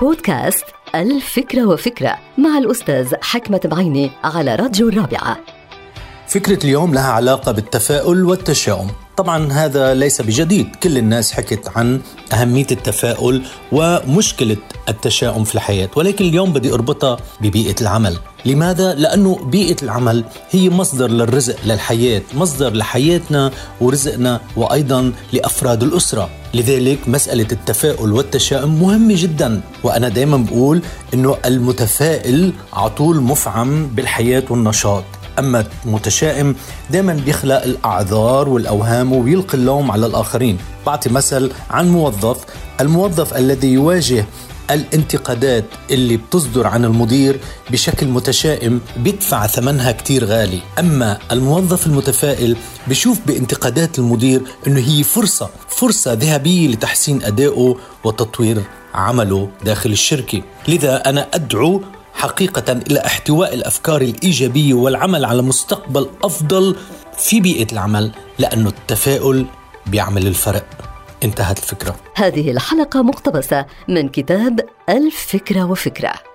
بودكاست الفكرة وفكرة مع الأستاذ حكمة بعيني على راديو الرابعة. فكرة اليوم لها علاقة بالتفاؤل والتشاؤم. طبعا هذا ليس بجديد. كل الناس حكت عن أهمية التفاؤل ومشكلة التشاؤم في الحياة ولكن اليوم بدي أربطها ببيئة العمل. لماذا؟ لأنه بيئة العمل هي مصدر للرزق للحياة مصدر لحياتنا ورزقنا وأيضا لأفراد الأسرة. لذلك مسألة التفاؤل والتشاؤم مهمة جدا وأنا دايما بقول أنه المتفائل عطول مفعم بالحياة والنشاط. أما المتشائم دائما بيخلق الأعذار والأوهام ويلقي اللوم على الآخرين. بعطي مثل عن موظف الموظف الذي يواجه الانتقادات اللي بتصدر عن المدير بشكل متشائم بيدفع ثمنها كتير غالي. أما الموظف المتفائل بشوف بانتقادات المدير أنه هي فرصة فرصة ذهبية لتحسين أدائه وتطوير عمله داخل الشركة. لذا أنا أدعو حقيقة إلى احتواء الأفكار الإيجابية والعمل على مستقبل أفضل في بيئة العمل لأنه التفاؤل بيعمل الفرق. انتهت الفكرة. هذه الحلقة مقتبسة من كتاب الفكرة وفكرة.